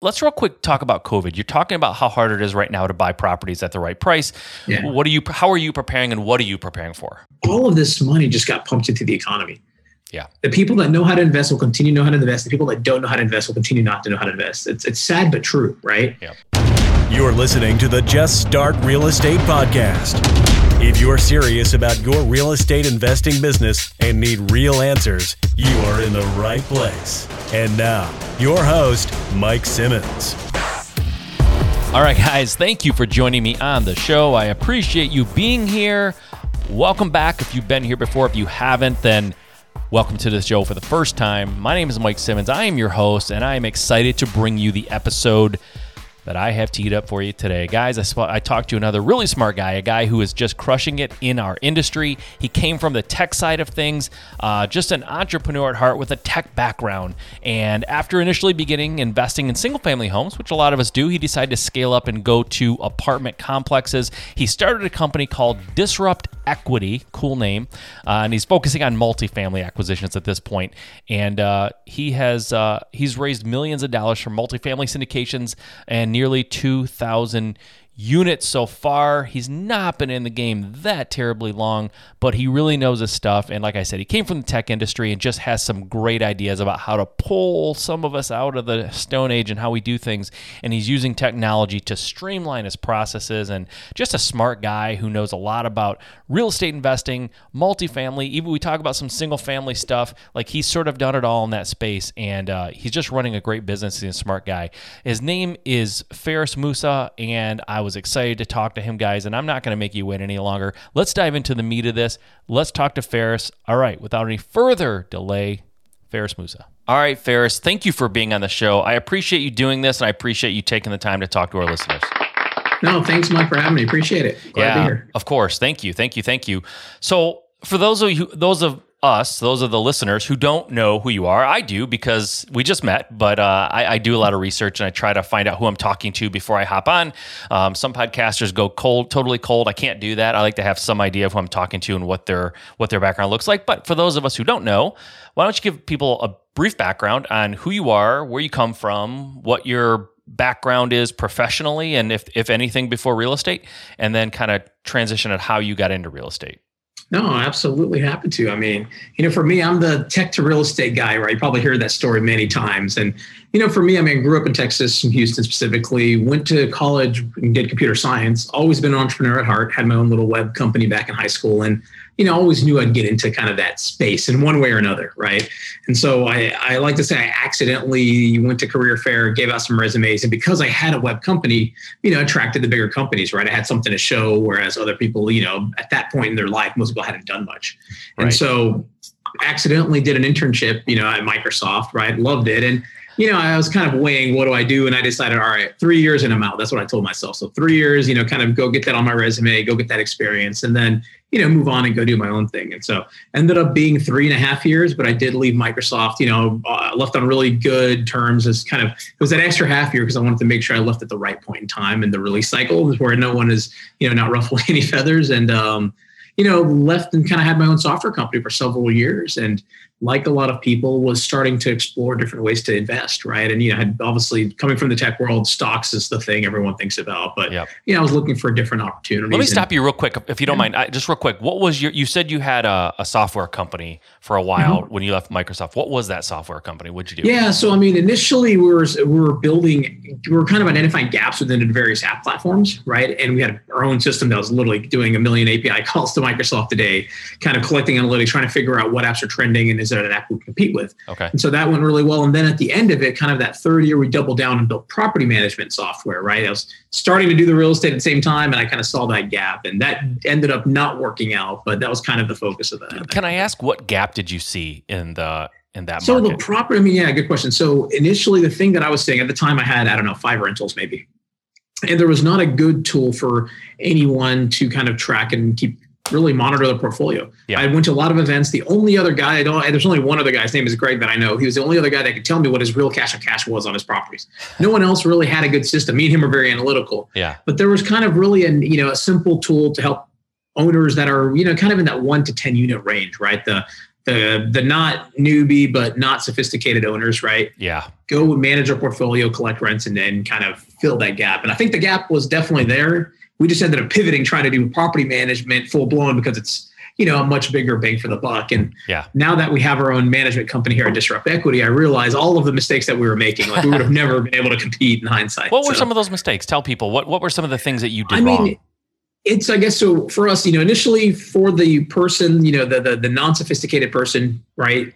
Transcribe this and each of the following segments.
let's real quick talk about COVID. You're talking about how hard it is right now to buy properties at the right price. Yeah. What are you? How are you preparing, and what are you preparing for? All of this money just got pumped into the economy. Yeah. The people that know how to invest will continue to know how to invest. The people that don't know how to invest will continue not to know how to invest. It's it's sad but true, right? Yeah. You're listening to the Just Start Real Estate Podcast. If you're serious about your real estate investing business and need real answers, you are in the right place. And now, your host, Mike Simmons. All right, guys, thank you for joining me on the show. I appreciate you being here. Welcome back. If you've been here before, if you haven't, then welcome to the show for the first time. My name is Mike Simmons. I am your host, and I am excited to bring you the episode that I have teed up for you today. Guys, I, sw- I talked to another really smart guy, a guy who is just crushing it in our industry. He came from the tech side of things, uh, just an entrepreneur at heart with a tech background. And after initially beginning investing in single family homes, which a lot of us do, he decided to scale up and go to apartment complexes. He started a company called Disrupt Equity, cool name, uh, and he's focusing on multifamily acquisitions at this point. And uh, he has uh, he's raised millions of dollars from multifamily syndications and nearly 2,000 units so far. He's not been in the game that terribly long, but he really knows his stuff. And like I said, he came from the tech industry and just has some great ideas about how to pull some of us out of the Stone Age and how we do things. And he's using technology to streamline his processes and just a smart guy who knows a lot about real estate investing, multifamily. Even we talk about some single family stuff. Like he's sort of done it all in that space. And uh, he's just running a great business. He's a smart guy. His name is Feras Moussa. And I was excited to talk to him, guys. And I'm not going to make you wait any longer. Let's dive into the meat of this. Let's talk to Feras. All right, without any further delay, Feras Moussa. All right, Feras, thank you for being on the show. I appreciate you doing this, and I appreciate you taking the time to talk to our listeners. No, thanks, Mike, for having me. Appreciate it. Glad to be here. Of course. Thank you. Thank you. Thank you. So, for those of you, those of us, those are the listeners who don't know who you are. I do because we just met, but uh, I, I, do a lot of research and I try to find out who I'm talking to before I hop on. Um, some podcasters go cold, totally cold. I can't do that. I like to have some idea of who I'm talking to and what their what their background looks like. But for those of us who don't know, why don't you give people a brief background on who you are, where you come from, what your background is professionally, and if if anything before real estate, and then kind of transition at how you got into real estate. No, absolutely happy to. I mean, you know, for me, I'm the tech to real estate guy, right? You probably heard that story many times. And, you know, for me, I mean, grew up in Texas, in Houston specifically, went to college and did computer science, always been an entrepreneur at heart, had my own little web company back in high school. And, you know, always knew I'd get into kind of that space in one way or another, right? And so I, I like to say I accidentally went to career fair, gave out some resumes, and because I had a web company, you know, attracted the bigger companies, right? I had something to show, whereas other people, you know, at that point in their life, most people hadn't done much. Right. And so accidentally did an internship, you know, at Microsoft, right? Loved it. And you know, I was kind of weighing what do I do, and I decided, all right, three years and I'm out. That's what I told myself. So three years, you know, kind of go get that on my resume, go get that experience, and then you know move on and go do my own thing. And so ended up being three and a half years, but I did leave Microsoft. You know, uh, left on really good terms. As kind of it was that extra half year because I wanted to make sure I left at the right point in time in the release cycle, where no one is you know not ruffling any feathers and. um you know, left and kind of had my own software company for several years. And like a lot of people, was starting to explore different ways to invest, right? And you know, had obviously coming from the tech world, stocks is the thing everyone thinks about. But yep. you know, I was looking for different opportunities. Let me stop you real quick, if you don't yeah. mind. I, just real quick, what was your? You said you had a, a software company for a while mm-hmm. when you left Microsoft. What was that software company? What'd you do? Yeah, so I mean, initially we were we were building, we were kind of identifying gaps within the various app platforms, right? And we had our own system that was literally doing a million API calls to Microsoft today, kind of collecting analytics, trying to figure out what apps are trending and is there an app would compete with. Okay. And so that went really well. And then at the end of it, kind of that third year, we doubled down and built property management software, right? I was starting to do the real estate at the same time, and I kind of saw that gap. And that ended up not working out, but that was kind of the focus of that. Can I ask what gap did you see in the in that so market? the property, I mean, yeah, good question. So initially the thing that I was saying at the time I had, I don't know, five rentals maybe. And there was not a good tool for anyone to kind of track and keep really monitor the portfolio. Yeah. I went to a lot of events. The only other guy I don't, there's only one other guy. His name is Greg that I know. He was the only other guy that could tell me what his real cash on cash was on his properties. No one else really had a good system. Me and him are very analytical. Yeah. But there was kind of really a you know a simple tool to help owners that are you know kind of in that one to ten unit range, right? The the the not newbie but not sophisticated owners, right? Yeah. Go manage our portfolio, collect rents, and then kind of fill that gap. And I think the gap was definitely there. We just ended up pivoting, trying to do property management full blown because it's you know a much bigger bang for the buck. And Yeah. now that we have our own management company here at Disrupt Equity, I realize all of the mistakes that we were making. Like we would have never been able to compete in hindsight. What were So- some of those mistakes? Tell people what what were some of the things that you did I mean, it's I guess so for us, you know, initially for the person, you know, the the, the non-sophisticated person, right?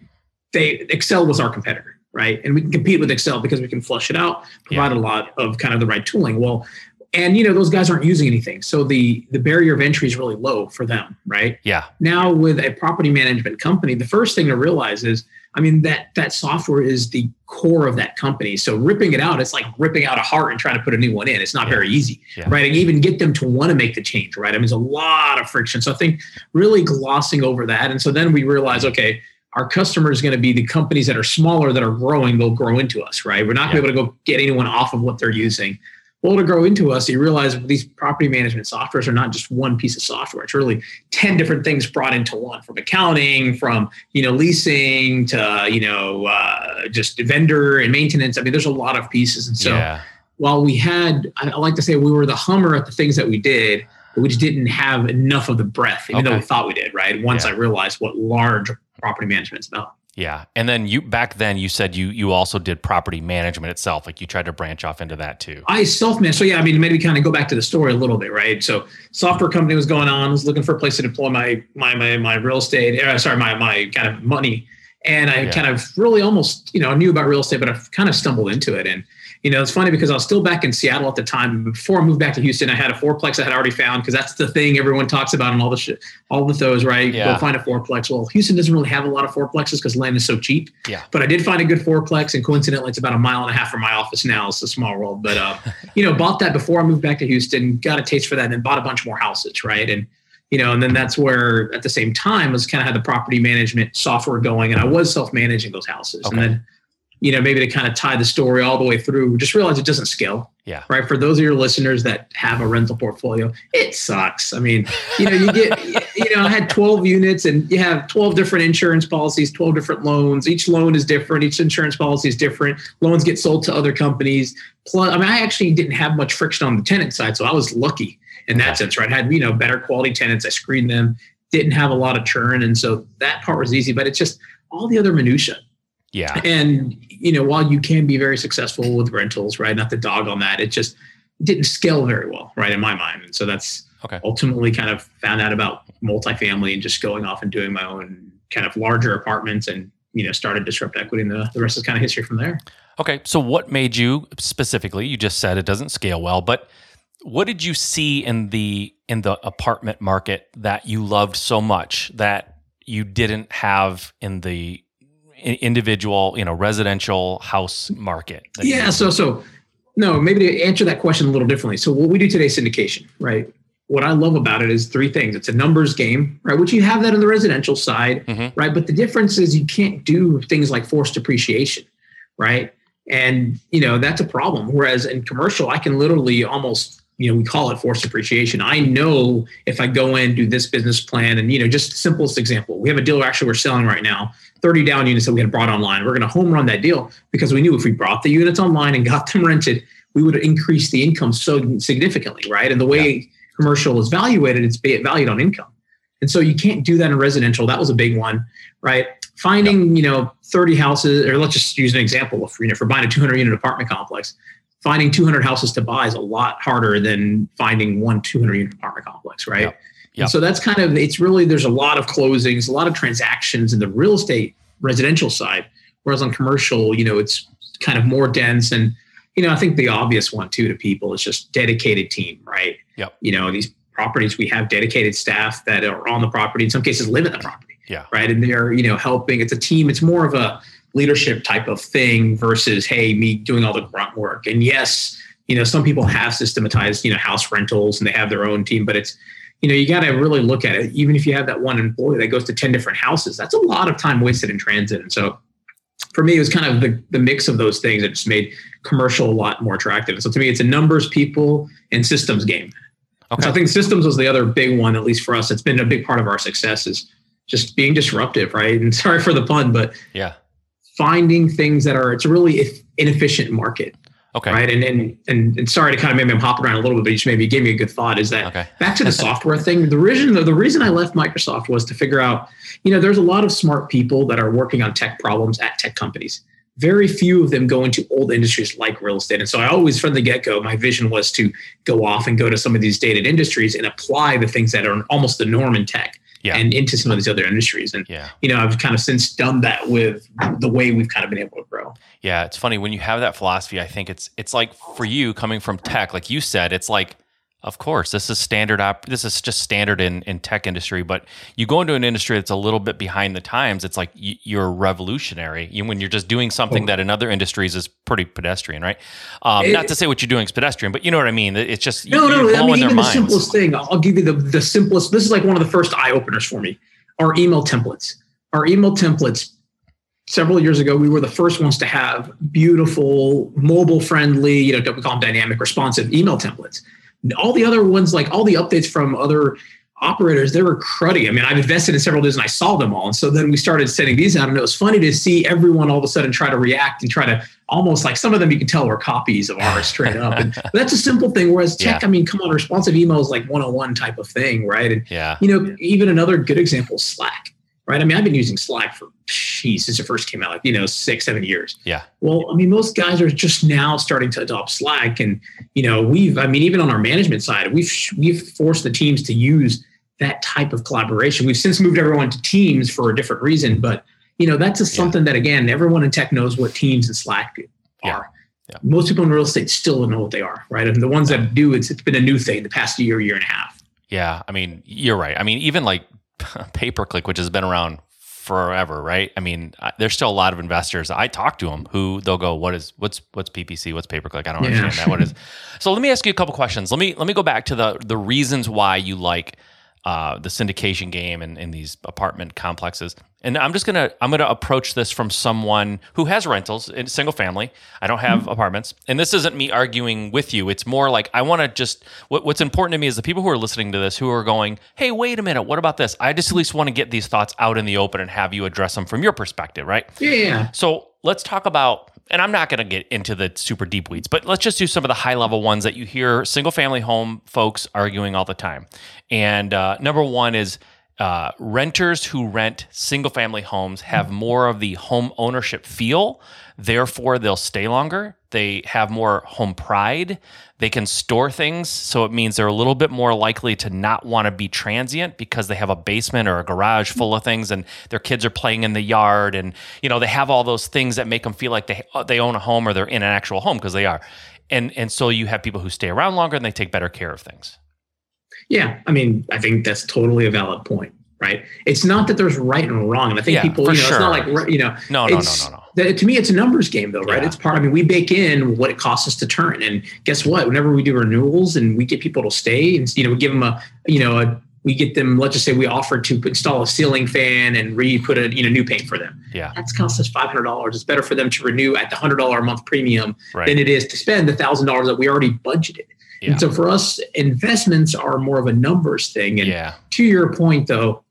They Excel was our competitor, right? And we can compete with Excel because we can flush it out, provide a lot of kind of the right tooling. Well, and you know, those guys aren't using anything. So the the barrier of entry is really low for them, right? Yeah. Now with a property management company, the first thing to realize is, I mean, that that software is the core of that company. So ripping it out, it's like ripping out a heart and trying to put a new one in. It's not Yeah. very easy, Yeah. right? And even get them to want to make the change, right? I mean, there's a lot of friction. So I think really glossing over that, and so then we realize, okay, our customer is going to be the companies that are smaller that are growing. They'll grow into us, right? We're not going to be able to go get anyone off of what they're using well to grow into us you realize these property management softwares are not just one piece of software. It's really 10 different things brought into one from accounting from you know leasing to you know uh, just vendor and maintenance. I mean there's a lot of pieces. And so yeah. while we had i like to say we were the hummer at the things that we did but we just didn't have enough of the breadth even though we thought we did right? Once Yeah. i realized what large property management's about Yeah. And then you back then you said you you also did property management itself. Like you tried to branch off into that too. I self managed. So yeah, I mean, maybe kind of go back to the story a little bit, right? So software company was going on, was looking for a place to deploy my my my, my real estate, uh, sorry, my my kind of money, and I Yeah. kind of really almost you know knew about real estate, but I kind of stumbled into it. And you know, it's funny because I was still back in Seattle at the time. Before I moved back to Houston, I had a fourplex I had already found because that's the thing everyone talks about and all the shit, all the those, right? Yeah. Go find a fourplex. Well, Houston doesn't really have a lot of fourplexes because land is so cheap. Yeah. But I did find a good fourplex, and coincidentally, it's about a mile and a half from my office now. It's a small world, but uh, you know, bought that before I moved back to Houston, got a taste for that, and then bought a bunch more houses, right? And you know, and then that's where at the same time was kind of had the property management software going, and I was self-managing those houses, Okay. and then you know maybe to kind of tie the story all the way through, just realize it doesn't scale. Yeah. Right. For those of your listeners that have a rental portfolio, it sucks. I mean, you know, you get, you know, I had 12 units and you have 12 different insurance policies, 12 different loans. Each loan is different. Each insurance policy is different. Loans get sold to other companies. Plus, I mean, I actually didn't have much friction on the tenant side. So I was lucky in that sense, right? I had, you know, better quality tenants. I screened them, didn't have a lot of churn. And so that part was easy, but it's just all the other minutia. Yeah. And you know, while you can be very successful with rentals, right? Not the dog on that, it just didn't scale very well, right? In my mind. And so that's Okay. ultimately kind of found out about multifamily and just going off and doing my own kind of larger apartments and you know started disrupt equity and the, the rest is kind of history from there. Okay. So what made you specifically, you just said it doesn't scale well, but what did you see in the in the apartment market that you loved so much that you didn't have in the individual, you know, residential house market? Yeah. So, so no, maybe to answer that question a little differently. So, what we do today is syndication, right? What I love about it is three things. It's a numbers game, right? Which you have that on the residential side, Mhm. right? But the difference is you can't do things like forced appreciation, right? And you know that's a problem. Whereas in commercial, I can literally almost you know we call it forced appreciation. I know if I go in do this business plan, and you know just simplest example, we have a deal actually we're selling right now, 30 down units that we had brought online. We're going to home run that deal because we knew if we brought the units online and got them rented, we would increase the income so significantly, right? And the way commercial is valuated, it's valued on income. And so you can't do that in residential. That was a big one, right? Finding, you know, 30 houses, or let's just use an example. If, you know, we're buying a 200 unit apartment complex, finding 200 houses to buy is a lot harder than finding one 200 unit apartment complex, right? Yep. Yep. And so that's kind of, it's really, there's a lot of closings, a lot of transactions in the real estate residential side. Whereas on commercial, you know, it's kind of more dense. And, you know, I think the obvious one too to people is just dedicated team, right? Yep. You know, these properties, we have dedicated staff that are on the property, in some cases live in the property Yeah. right? And they're you know helping. It's a team. It's more of a leadership type of thing versus hey me doing all the grunt work. And yes, you know some people have systematized you know house rentals and they have their own team, but it's you know you got to really look at it. Even if you have that one employee that goes to ten different houses, that's a lot of time wasted in transit. And so for me, it was kind of the, the mix of those things that just made commercial a lot more attractive. So to me, it's a numbers, people, and systems game. Okay. So I think systems was the other big one, at least for us. It's been a big part of our success is just being disruptive, right? And sorry for the pun, but yeah, finding things that are it's a really inefficient market. Okay. Right. And, and and and sorry to kind of maybe I'm hopping around a little bit, but you just maybe gave me a good thought. Is that okay. back to the software thing? The reason the, the reason I left Microsoft was to figure out, you know, there's a lot of smart people that are working on tech problems at tech companies. Very few of them go into old industries like real estate. And so I always from the get-go, my vision was to go off and go to some of these dated industries and apply the things that are almost the norm in tech yeah. and into some of these other industries. And yeah. you know, I've kind of since done that with the way we've kind of been able to grow. Yeah, it's funny when you have that philosophy. I think it's it's like for you coming from tech, like you said, it's like of course, this is standard op- this is just standard in in tech industry, but you go into an industry that's a little bit behind the times, it's like you're revolutionary. You, when you're just doing something oh. that in other industries is pretty pedestrian, right? Um, it, not to say what you're doing is pedestrian, but you know what I mean. It's just no, no. I mean, even the simplest thing. I'll give you the the simplest. This is like one of the first eye openers for me. Our email templates. Our email templates. Several years ago, we were the first ones to have beautiful, mobile friendly, you know, we call them dynamic responsive email templates all the other ones, like all the updates from other operators, they were cruddy. I mean, I've invested in several of these and I saw them all. And so then we started sending these out, and it was funny to see everyone all of a sudden try to react and try to almost like some of them you can tell were copies of ours straight up. And that's a simple thing. Whereas tech, yeah. I mean, come on, responsive email is like 101 type of thing, right? And yeah. you know, even another good example Slack right? I mean, I've been using Slack for geez, since it first came out, like you know, six, seven years. Yeah. Well, I mean, most guys are just now starting to adopt Slack, and you know, we've, I mean, even on our management side, we've we've forced the teams to use that type of collaboration. We've since moved everyone to Teams for a different reason, but you know, that's just something yeah. that again, everyone in tech knows what Teams and Slack are. Yeah. Yeah. Most people in real estate still don't know what they are, right? And the ones that do, it's it's been a new thing the past year, year and a half. Yeah, I mean, you're right. I mean, even like pay per click, which has been around forever, right? I mean, there's still a lot of investors. I talk to them who they'll go, "What is what's what's PPC? What's pay per click? I don't yeah. understand that. What is?" So let me ask you a couple questions. Let me let me go back to the the reasons why you like uh, the syndication game and in these apartment complexes. And I'm just gonna I'm gonna approach this from someone who has rentals in single family. I don't have mm-hmm. apartments, and this isn't me arguing with you. It's more like I want to just what, what's important to me is the people who are listening to this who are going, "Hey, wait a minute, what about this?" I just at least want to get these thoughts out in the open and have you address them from your perspective, right? Yeah. So let's talk about and I'm not going to get into the super deep weeds, but let's just do some of the high level ones that you hear single family home folks arguing all the time. And uh, number one is uh, renters who rent single family homes have hmm. more of the home ownership feel. Therefore, they'll stay longer. They have more home pride. They can store things. So it means they're a little bit more likely to not want to be transient because they have a basement or a garage hmm. full of things and their kids are playing in the yard. And, you know, they have all those things that make them feel like they, uh, they own a home or they're in an actual home because they are. And, and so you have people who stay around longer and they take better care of things. Yeah, I mean, I think that's totally a valid point, right? It's not that there's right and wrong, and I think yeah, people, you know, sure. it's not like you know, no, no, no, no, no. To me, it's a numbers game, though, right? Yeah. It's part. I mean, we bake in what it costs us to turn, and guess what? Whenever we do renewals and we get people to stay, and you know, we give them a, you know, a we get them let's just say we offer to install a ceiling fan and re-put a you know new paint for them yeah that's cost us $500 it's better for them to renew at the $100 a month premium right. than it is to spend the $1000 that we already budgeted yeah. And so for us, investments are more of a numbers thing. And yeah. to your point, though,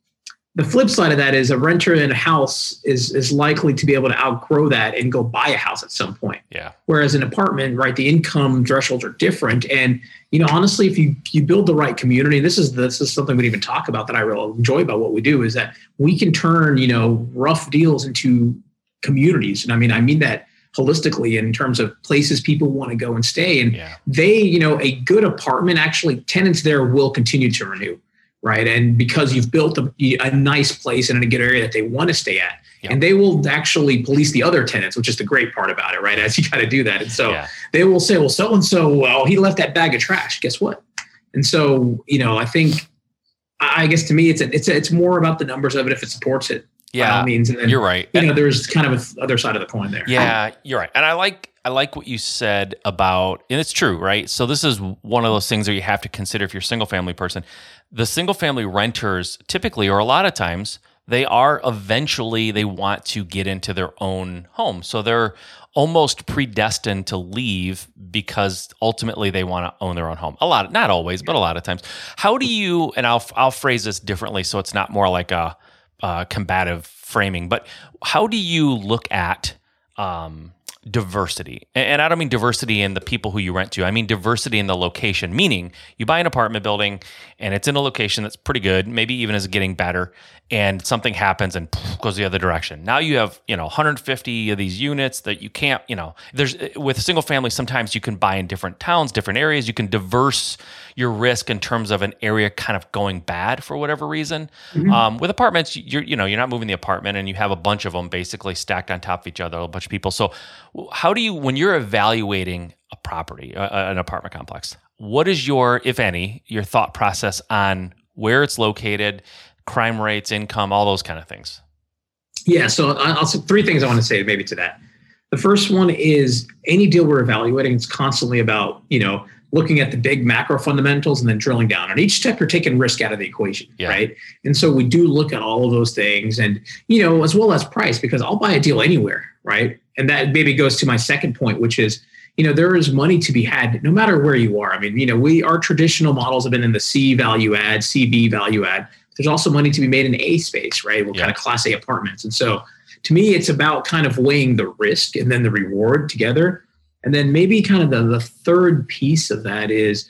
the flip side of that is a renter in a house is is likely to be able to outgrow that and go buy a house at some point. Yeah. Whereas an apartment, right, the income thresholds are different. And you know, honestly, if you you build the right community, this is this is something we didn't even talk about that I really enjoy about what we do is that we can turn you know rough deals into communities. And I mean, I mean that holistically in terms of places people want to go and stay. And yeah. they, you know, a good apartment actually tenants there will continue to renew, right? And because you've built a, a nice place and in a good area that they want to stay at. Yeah. And they will actually police the other tenants, which is the great part about it, right? As you got to do that. And so yeah. they will say, well, so and so, well, he left that bag of trash. Guess what? And so, you know, I think, I guess to me, it's a, it's a, it's more about the numbers of it if it supports it yeah, all means. And then, you're right. You know, there's kind of a other side of the coin there. Yeah, you're right. And I like I like what you said about, and it's true, right? So this is one of those things that you have to consider if you're a single family person. The single family renters typically, or a lot of times, they are eventually they want to get into their own home. So they're almost predestined to leave because ultimately they want to own their own home. A lot, not always, but a lot of times. How do you? And I'll I'll phrase this differently so it's not more like a uh, combative framing, but how do you look at um, diversity. And I don't mean diversity in the people who you rent to. I mean diversity in the location, meaning you buy an apartment building and it's in a location that's pretty good, maybe even is getting better, and something happens and goes the other direction. Now you have, you know, 150 of these units that you can't, you know, there's with single family sometimes you can buy in different towns, different areas, you can diverse your risk in terms of an area kind of going bad for whatever reason. Mm-hmm. Um, with apartments, you're, you know, you're not moving the apartment and you have a bunch of them basically stacked on top of each other, a bunch of people. So how do you when you're evaluating a property, an apartment complex, what is your, if any, your thought process on where it's located, crime rates, income, all those kind of things? Yeah. So I'll say three things I want to say maybe to that. The first one is any deal we're evaluating, it's constantly about, you know, looking at the big macro fundamentals and then drilling down. On each step, you're taking risk out of the equation, yeah. right? And so we do look at all of those things and, you know, as well as price, because I'll buy a deal anywhere, right? And that maybe goes to my second point, which is, you know, there is money to be had no matter where you are. I mean, you know, we our traditional models have been in the C value add, CB value add there's also money to be made in A space, right? We're yeah. kind of class A apartments. And so to me, it's about kind of weighing the risk and then the reward together. And then maybe kind of the, the third piece of that is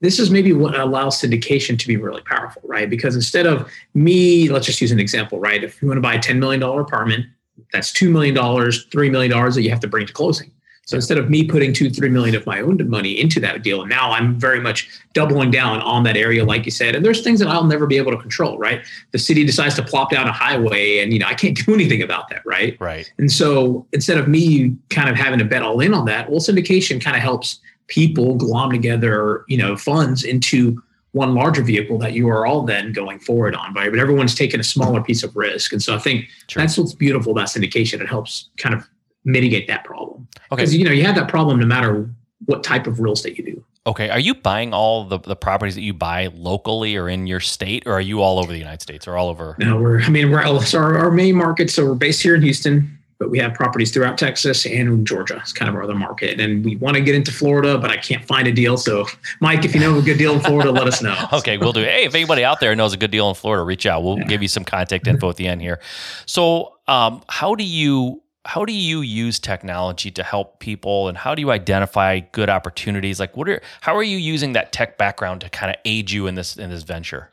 this is maybe what allows syndication to be really powerful, right? Because instead of me, let's just use an example, right? If you want to buy a $10 million apartment, that's $2 million, $3 million that you have to bring to closing. So instead of me putting two, three million of my own money into that deal, and now I'm very much doubling down on that area, like you said. And there's things that I'll never be able to control, right? The city decides to plop down a highway, and you know I can't do anything about that, right? Right. And so instead of me kind of having to bet all in on that, well, syndication kind of helps people glom together, you know, funds into one larger vehicle that you are all then going forward on, right? But everyone's taking a smaller piece of risk, and so I think True. that's what's beautiful about syndication. It helps kind of mitigate that problem. Okay. Because you know you have that problem no matter what type of real estate you do. Okay. Are you buying all the, the properties that you buy locally or in your state, or are you all over the United States or all over? No, we're. I mean, we're so our, our main market. So we're based here in Houston, but we have properties throughout Texas and Georgia. It's kind of our other market, and we want to get into Florida, but I can't find a deal. So, Mike, if you know a good deal in Florida, let us know. okay, we'll do. Hey, if anybody out there knows a good deal in Florida, reach out. We'll yeah. give you some contact info at the end here. So, um, how do you how do you use technology to help people and how do you identify good opportunities? Like what are how are you using that tech background to kind of aid you in this in this venture?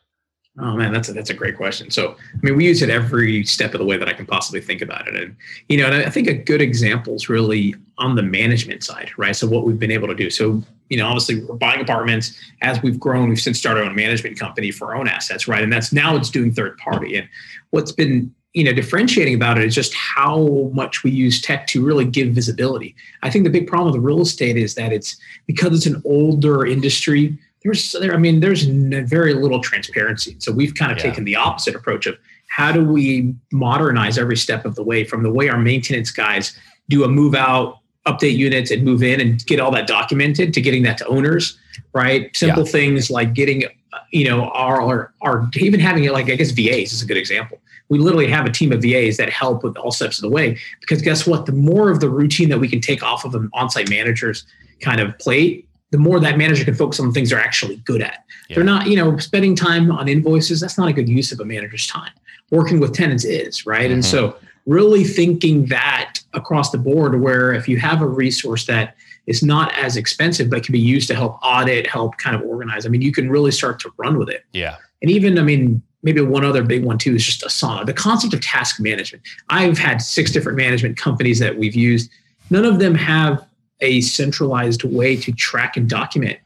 Oh man that's a, that's a great question. So i mean we use it every step of the way that i can possibly think about it. And you know and i think a good example is really on the management side right? So what we've been able to do. So you know obviously we're buying apartments. As we've grown we've since started our own management company for our own assets right? And that's now it's doing third party. And what's been you know differentiating about it is just how much we use tech to really give visibility i think the big problem with real estate is that it's because it's an older industry there's there i mean there's very little transparency so we've kind of yeah. taken the opposite approach of how do we modernize every step of the way from the way our maintenance guys do a move out update units and move in and get all that documented to getting that to owners right simple yeah. things like getting you know are are even having it like i guess vas is a good example we literally have a team of VAs that help with all steps of the way. Because guess what? The more of the routine that we can take off of an on-site manager's kind of plate, the more that manager can focus on the things they're actually good at. Yeah. They're not, you know, spending time on invoices. That's not a good use of a manager's time. Working with tenants is right, mm-hmm. and so really thinking that across the board, where if you have a resource that is not as expensive but can be used to help audit, help kind of organize. I mean, you can really start to run with it. Yeah. And even, I mean, maybe one other big one too is just Asana. The concept of task management. I've had six different management companies that we've used. None of them have a centralized way to track and document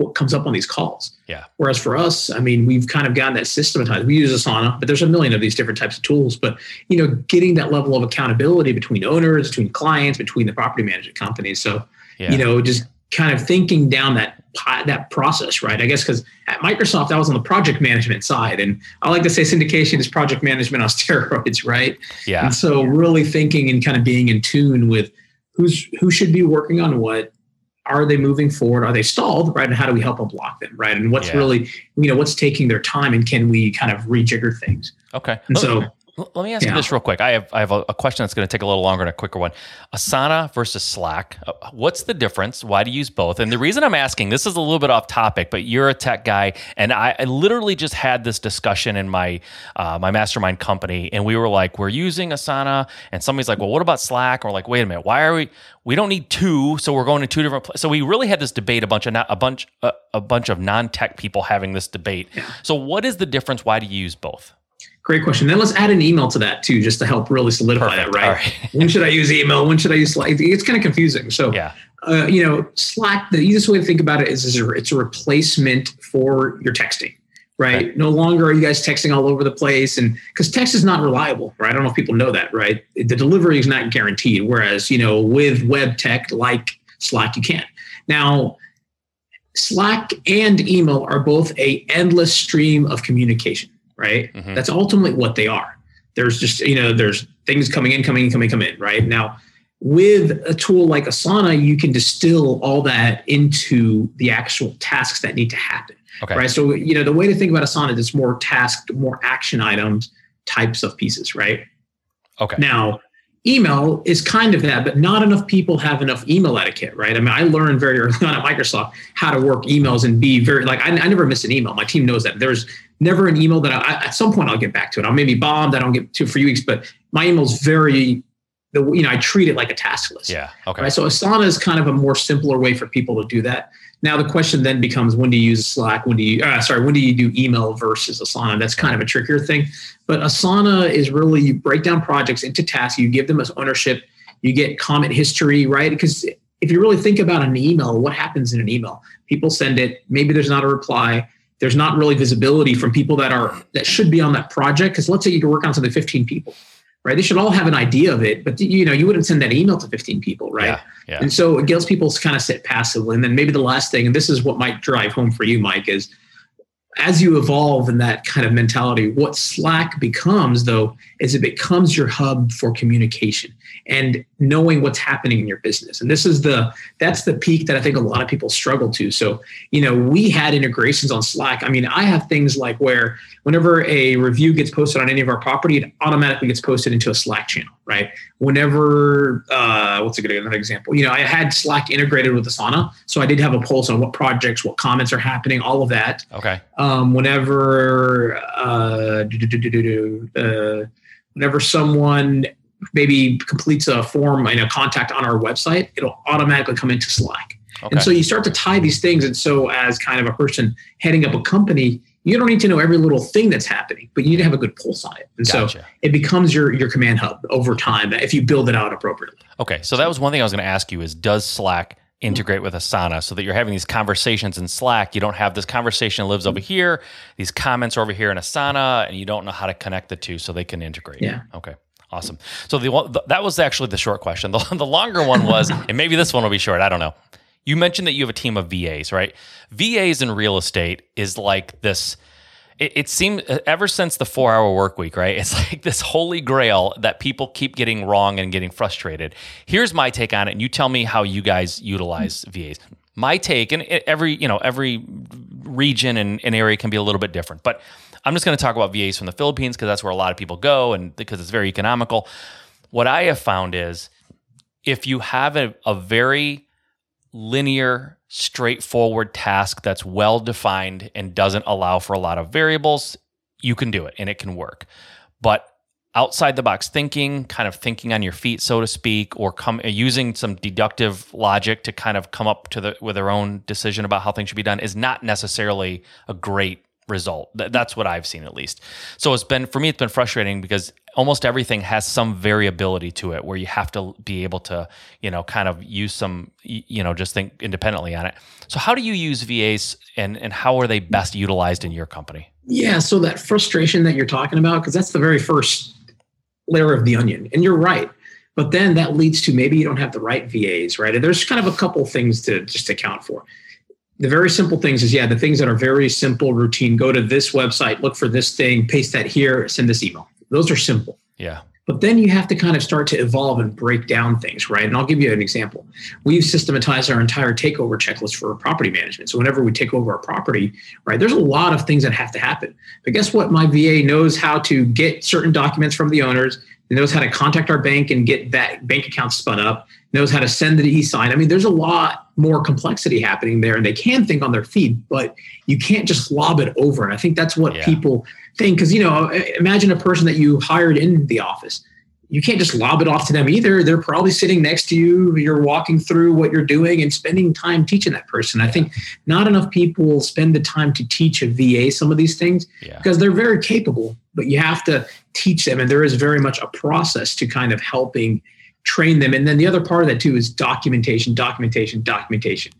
what comes up on these calls. Yeah. Whereas for us, I mean, we've kind of gotten that systematized. We use Asana, but there's a million of these different types of tools. But you know, getting that level of accountability between owners, between clients, between the property management companies. So yeah. you know, just kind of thinking down that that process, right? I guess because at Microsoft, I was on the project management side, and I like to say syndication is project management on steroids, right? Yeah. And so really thinking and kind of being in tune with who's who should be working on what. Are they moving forward? Are they stalled? Right, and how do we help them block them? Right, and what's yeah. really you know what's taking their time, and can we kind of rejigger things? Okay. And so Let me ask yeah. you this real quick. I have I have a, a question that's going to take a little longer and a quicker one. Asana versus Slack. Uh, what's the difference? Why do you use both? And the reason I'm asking this is a little bit off topic, but you're a tech guy, and I, I literally just had this discussion in my uh, my mastermind company, and we were like, we're using Asana, and somebody's like, well, what about Slack? And we're like, wait a minute, why are we? We don't need two, so we're going to two different places. So we really had this debate. A bunch of a bunch uh, a bunch of non tech people having this debate. Yeah. So what is the difference? Why do you use both? Great question. Then let's add an email to that too, just to help really solidify Perfect. that, right? right. when should I use email? When should I use Slack? It's kind of confusing. So, yeah. Uh, you know, Slack, the easiest way to think about it is, is it's a replacement for your texting, right? right? No longer are you guys texting all over the place. And because text is not reliable, right? I don't know if people know that, right? The delivery is not guaranteed. Whereas, you know, with web tech like Slack, you can. Now, Slack and email are both a endless stream of communication right? Mm-hmm. That's ultimately what they are. There's just, you know, there's things coming in, coming in, coming, come in, right? Now, with a tool like Asana, you can distill all that into the actual tasks that need to happen. Okay. Right. So, you know, the way to think about Asana is more task, more action items types of pieces, right? Okay. Now, email is kind of that, but not enough people have enough email etiquette, right? I mean, I learned very early on at Microsoft how to work emails and be very like I, I never miss an email. My team knows that. There's never an email that I, at some point I'll get back to it. I'll maybe bombed. I don't get to for few weeks, but my email's very the you know I treat it like a task list. Yeah. Okay. Right? So Asana is kind of a more simpler way for people to do that. Now the question then becomes when do you use Slack? When do you uh, sorry? When do you do email versus Asana? That's kind of a trickier thing. But Asana is really you break down projects into tasks. You give them as ownership. You get comment history, right? Because if you really think about an email, what happens in an email? People send it. Maybe there's not a reply. There's not really visibility from people that are that should be on that project. Because let's say you can work on something 15 people right? They should all have an idea of it, but you know, you wouldn't send that email to 15 people, right? Yeah, yeah. And so it gets people to kind of sit passively. And then maybe the last thing, and this is what might drive home for you, Mike, is as you evolve in that kind of mentality, what Slack becomes, though, is it becomes your hub for communication and knowing what's happening in your business. And this is the that's the peak that I think a lot of people struggle to. So, you know, we had integrations on Slack. I mean, I have things like where whenever a review gets posted on any of our property, it automatically gets posted into a Slack channel, right? Whenever uh, what's a good another example? You know, I had Slack integrated with Asana, so I did have a pulse on what projects, what comments are happening, all of that. Okay. Um, whenever uh, uh, whenever someone maybe completes a form and a contact on our website, it'll automatically come into Slack. Okay. And so you start to tie these things. And so, as kind of a person heading up a company, you don't need to know every little thing that's happening, but you need to have a good pulse on it. And gotcha. so it becomes your your command hub over time if you build it out appropriately. Okay, so that was one thing I was going to ask you: is does Slack integrate with Asana so that you're having these conversations in Slack? You don't have this conversation lives over here, these comments are over here in Asana, and you don't know how to connect the two so they can integrate. Yeah. Okay. Awesome. So the, that was actually the short question. The, the longer one was, and maybe this one will be short. I don't know. You mentioned that you have a team of VAs, right? VAs in real estate is like this. It, it seems uh, ever since the four-hour work week, right? It's like this holy grail that people keep getting wrong and getting frustrated. Here's my take on it, and you tell me how you guys utilize hmm. VAs. My take, and every you know every region and, and area can be a little bit different, but I'm just going to talk about VAs from the Philippines because that's where a lot of people go and because it's very economical. What I have found is if you have a, a very linear, straightforward task that's well defined and doesn't allow for a lot of variables, you can do it and it can work. But outside the box thinking, kind of thinking on your feet, so to speak, or come uh, using some deductive logic to kind of come up to the with their own decision about how things should be done is not necessarily a great result. That's what I've seen at least. So it's been for me it's been frustrating because almost everything has some variability to it where you have to be able to, you know, kind of use some you know, just think independently on it. So how do you use VAs and and how are they best utilized in your company? Yeah, so that frustration that you're talking about because that's the very first layer of the onion. And you're right. But then that leads to maybe you don't have the right VAs, right? And there's kind of a couple things to just account for the very simple things is yeah the things that are very simple routine go to this website look for this thing paste that here send this email those are simple yeah But then you have to kind of start to evolve and break down things, right? And I'll give you an example. We've systematized our entire takeover checklist for property management. So whenever we take over a property, right, there's a lot of things that have to happen. But guess what? My VA knows how to get certain documents from the owners, knows how to contact our bank and get that bank account spun up, knows how to send the e-sign. I mean, there's a lot more complexity happening there and they can think on their feet, but you can't just lob it over. And I think that's what yeah. people think. because you know imagine a person that you hired in the office you can't just lob it off to them either they're probably sitting next to you you're walking through what you're doing and spending time teaching that person i think not enough people spend the time to teach a va some of these things yeah. because they're very capable but you have to teach them and there is very much a process to kind of helping train them. And then the other part of that too is documentation documentation documentation.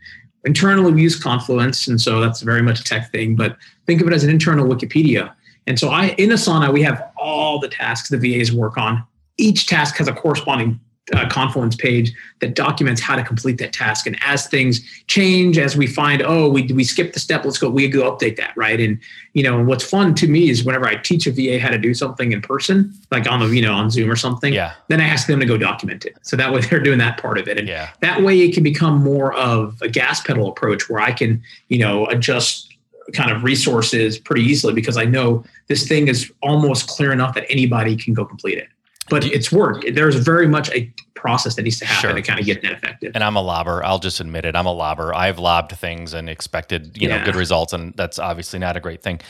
Internally we use confluence and so that's very much a tech thing but think of it as an internal wikipedia. And so I in Asana, we have all the tasks the VAs work on. Each task has a corresponding uh, Confluence page that documents how to complete that task. And as things change, as we find, oh, we we skipped the step, let's go, we go update that, right? And you know, what's fun to me is whenever I teach a VA how to do something in person, like on the you know on Zoom or something, yeah. then I ask them to go document it. So that way they're doing that part of it, and yeah. that way it can become more of a gas pedal approach where I can you know adjust kind of resources pretty easily because I know this thing is almost clear enough that anybody can go complete it. But it's work. There's very much a process that needs to happen sure. to kind of get that effective. And I'm a lobber. I'll just admit it. I'm a lobber. I've lobbed things and expected, you yeah. know, good results, and that's obviously not a great thing.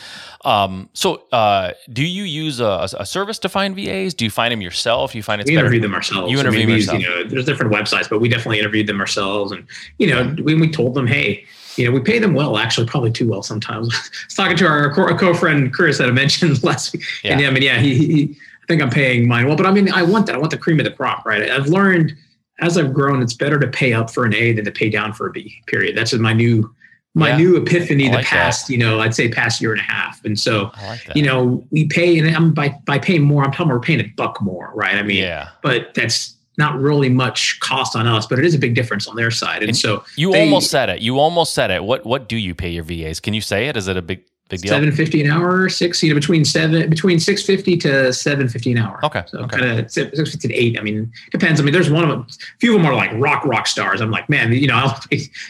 Um, so, uh, do you use a, a, service to find VAs? Do you find them yourself? Do you find it's we interview them ourselves. You interview them yourself. You know, there's different websites, but we definitely interviewed them ourselves, and you know, when we told them, hey, you know, we pay them well, actually, probably too well sometimes. I was talking to our co friend Chris that I mentioned last week. Yeah. And I mean, yeah, he, he, I think I'm paying mine well, but I mean, I want that. I want the cream of the crop, right? I've learned as I've grown, it's better to pay up for an A than to pay down for a B, period. That's my new, my yeah. new epiphany like the past, that. you know, I'd say past year and a half. And so, like you know, we pay, and I'm by, by paying more, I'm talking we're paying a buck more, right? I mean, yeah. but that's, not really much cost on us, but it is a big difference on their side. And, and so you they, almost said it. You almost said it. What what do you pay your VAs? Can you say it? Is it a big big deal? Seven fifty an hour, six you know between seven between six fifty to seven fifty an hour. Okay, so okay. kind of six fifty to eight. I mean, it depends. I mean, there's one of them. A few of them are like rock rock stars. I'm like, man, you know, I'll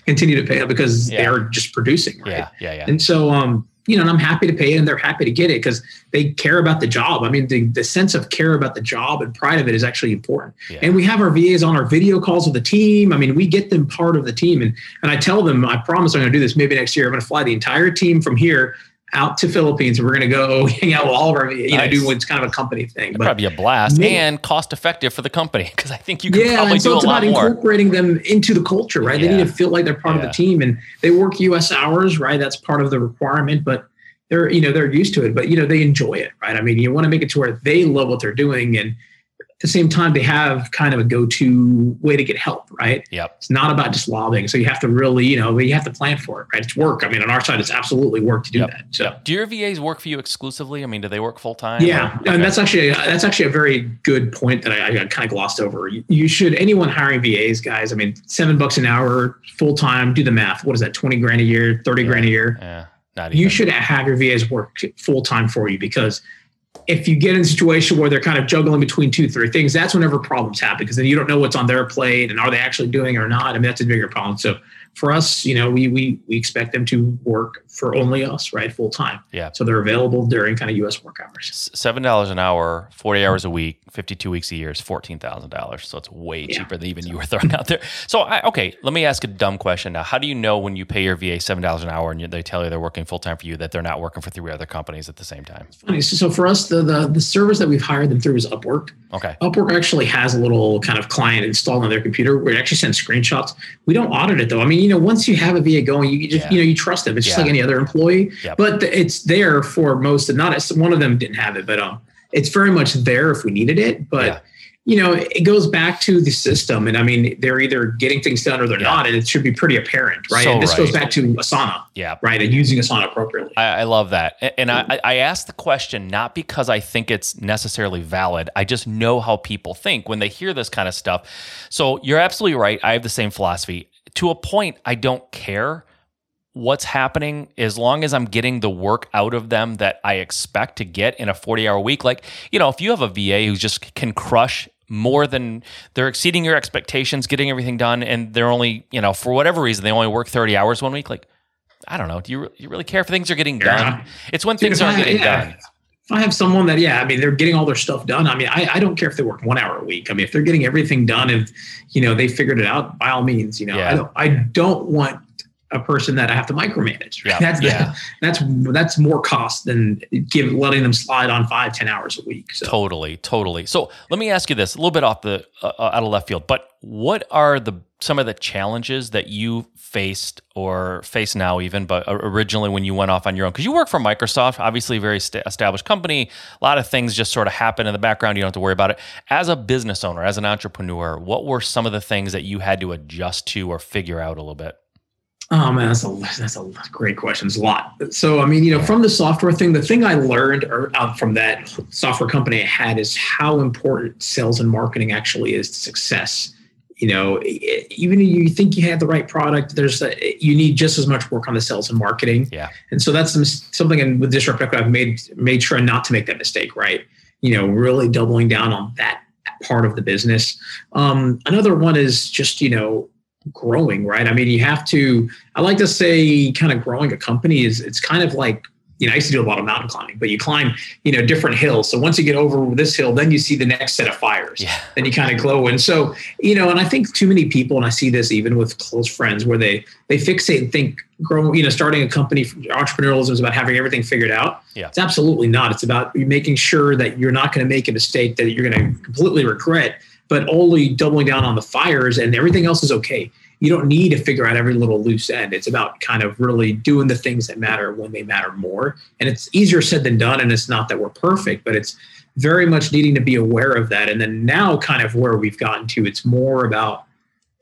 continue to pay them because yeah. they're just producing, right? Yeah, yeah, yeah. And so, um, you know, and I'm happy to pay it and they're happy to get it because they care about the job. I mean, the, the sense of care about the job and pride of it is actually important. Yeah. And we have our VAs on our video calls with the team. I mean, we get them part of the team. And, and I tell them, I promise I'm going to do this maybe next year. I'm going to fly the entire team from here out to Philippines. We're going to go hang out with all of our, you nice. know, do what's kind of a company thing. But probably a blast maybe, and cost effective for the company because I think you can yeah, probably so do it's a about lot more. incorporating them into the culture, right? Yeah. They need to feel like they're part yeah. of the team and they work U.S. hours, right? That's part of the requirement, but they're you know they're used to it, but you know they enjoy it, right? I mean, you want to make it to where they love what they're doing and the same time they have kind of a go-to way to get help right? Yep. It's not about just lobbying so you have to really you know you have to plan for it right? It's work. I mean on our side it's absolutely work to do yep. that so. Yep. do your vas work for you exclusively? I mean do they work full-time? Yeah. Okay. and that's actually that's actually a very good point that i, I kind of glossed over. You, you, should anyone hiring vas guys i mean seven bucks an hour full-time do the math. What is that 20 grand a year 30 yeah. grand a year? Yeah. Not even. you should have your vas work full-time for you because if you get in a situation where they're kind of juggling between two, three things, that's whenever problems happen because then you don't know what's on their plate and are they actually doing it or not. I mean, that's a bigger problem. So for us, you know, we we we expect them to work for only us, right, full time. Yeah. So they're available during kind of U.S. work hours. Seven dollars an hour, forty hours a week, fifty-two weeks a year is fourteen thousand dollars. So it's way yeah. cheaper than even you were throwing out there. So I, okay, let me ask a dumb question now. How do you know when you pay your VA seven dollars an hour and they tell you they're working full time for you that they're not working for three other companies at the same time? It's funny. So, so for us, the, the the service that we've hired them through is Upwork. Okay. Upwork actually has a little kind of client installed on their computer where it actually sends screenshots. We don't audit it though. I mean, you know, once you have a VA going, you just yeah. you know you trust them. It's just like any other employee. Yep. But it's there for most. And not one of them didn't have it, but um, it's very much there if we needed it. But yeah. you know, it goes back to the system, and I mean, they're either getting things done or they're not, and it should be pretty apparent, right? So and this right. goes back to Asana, yeah, right, and using Asana appropriately. I, I love that, and I, I asked the question not because I think it's necessarily valid. I just know how people think when they hear this kind of stuff. So you're absolutely right. I have the same philosophy. To a point, I don't care what's happening as long as I'm getting the work out of them that I expect to get in a 40 hour week. Like, you know, if you have a VA who just can crush more than they're exceeding your expectations, getting everything done, and they're only, you know, for whatever reason, they only work 30 hours one week, like, I don't know. Do you, you really care if things are getting done? It's when things aren't getting yeah. done. I have someone that, yeah, I mean, they're getting all their stuff done. I mean, I, I don't care if they work one hour a week. I mean, if they're getting everything done and, you know, they figured it out, by all means, you know, yeah. I don't, I don't want a person that I have to micromanage. Yeah. That's yeah. that's that's more cost than give letting them slide on five ten hours a week. So. Totally, totally. So let me ask you this: a little bit off the uh, out of left field, but what are the some of the challenges that you faced or face now even but originally when you went off on your own because you work for microsoft obviously a very st- established company a lot of things just sort of happen in the background you don't have to worry about it as a business owner as an entrepreneur what were some of the things that you had to adjust to or figure out a little bit Oh man, that's a that's a great question. It's a lot. So I mean, you know, from the software thing, the thing I learned or out from that software company I had is how important sales and marketing actually is to success. You know, even if you think you have the right product, there's a, you need just as much work on the sales and marketing. Yeah. And so that's something in, with Disrupt I've made made sure not to make that mistake. Right. You know, really doubling down on that part of the business. Um, another one is just you know growing, right? I mean, you have to, I like to say kind of growing a company is it's kind of like, you know, I used to do a lot of mountain climbing, but you climb, you know, different hills. So once you get over this hill, then you see the next set of fires. Yeah. Then you kind of glow. And so, you know, and I think too many people, and I see this even with close friends, where they they fixate and think growing, you know, starting a company, entrepreneurialism is about having everything figured out. Yeah. It's absolutely not. It's about making sure that you're not going to make a mistake that you're going to completely regret but only doubling down on the fires and everything else is okay. You don't need to figure out every little loose end. It's about kind of really doing the things that matter when they matter more. And it's easier said than done. And it's not that we're perfect, but it's very much needing to be aware of that. And then now, kind of where we've gotten to, it's more about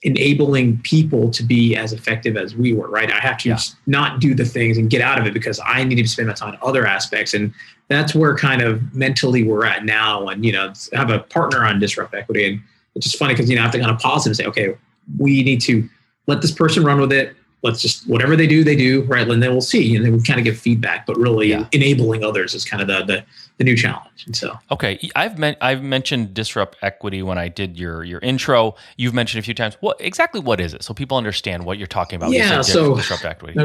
enabling people to be as effective as we were, right? I have to yeah. not do the things and get out of it because I need to spend my time on other aspects. And that's where kind of mentally we're at now. And, you know, have a partner on Disrupt Equity. And it's just funny because, you know, I have to kind of pause and say, okay, we need to let this person run with it. Let's just, whatever they do, they do, right? And then we'll see. And then we kind of give feedback, but really yeah. enabling others is kind of the, the, the new challenge. And so, okay, I've meant I've mentioned disrupt equity when I did your your intro. You've mentioned a few times. What exactly what is it, so people understand what you're talking about? Yeah, so disrupt equity.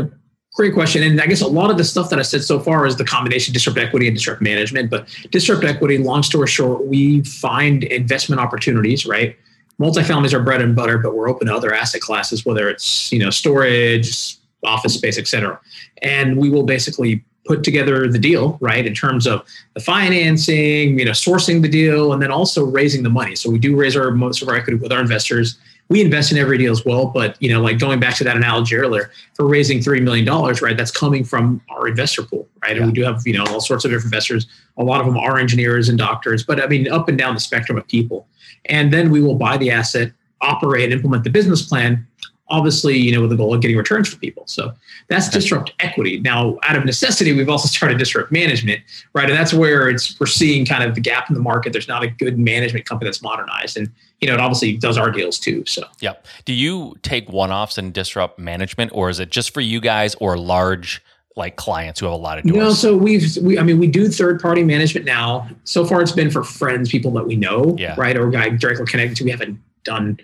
Great question. And I guess a lot of the stuff that I said so far is the combination of disrupt equity and disrupt management. But disrupt equity, long story short, we find investment opportunities, right? Multifamilies are bread and butter, but we're open to other asset classes, whether it's, you know, storage, office space, et cetera. And we will basically put together the deal, right, in terms of the financing, you know, sourcing the deal, and then also raising the money. So we do raise our most of our equity with our investors we invest in every deal as well. But you know, like going back to that analogy earlier, for raising three million dollars, right? That's coming from our investor pool, right? Yeah. And we do have you know all sorts of different investors. A lot of them are engineers and doctors, but I mean up and down the spectrum of people. And then we will buy the asset, operate, implement the business plan, obviously, you know, with the goal of getting returns for people. So that's disrupt equity. Now, out of necessity, we've also started disrupt management, right? And that's where it's we're seeing kind of the gap in the market. There's not a good management company that's modernized, and you know, it obviously does our deals too. So, yeah. Do you take one-offs and disrupt management, or is it just for you guys or large? like clients who have a lot of doors? No, so we've we I mean we do third party management now. So far it's been for friends, people that we know, yeah. right? Or guy directly connected to. We haven't done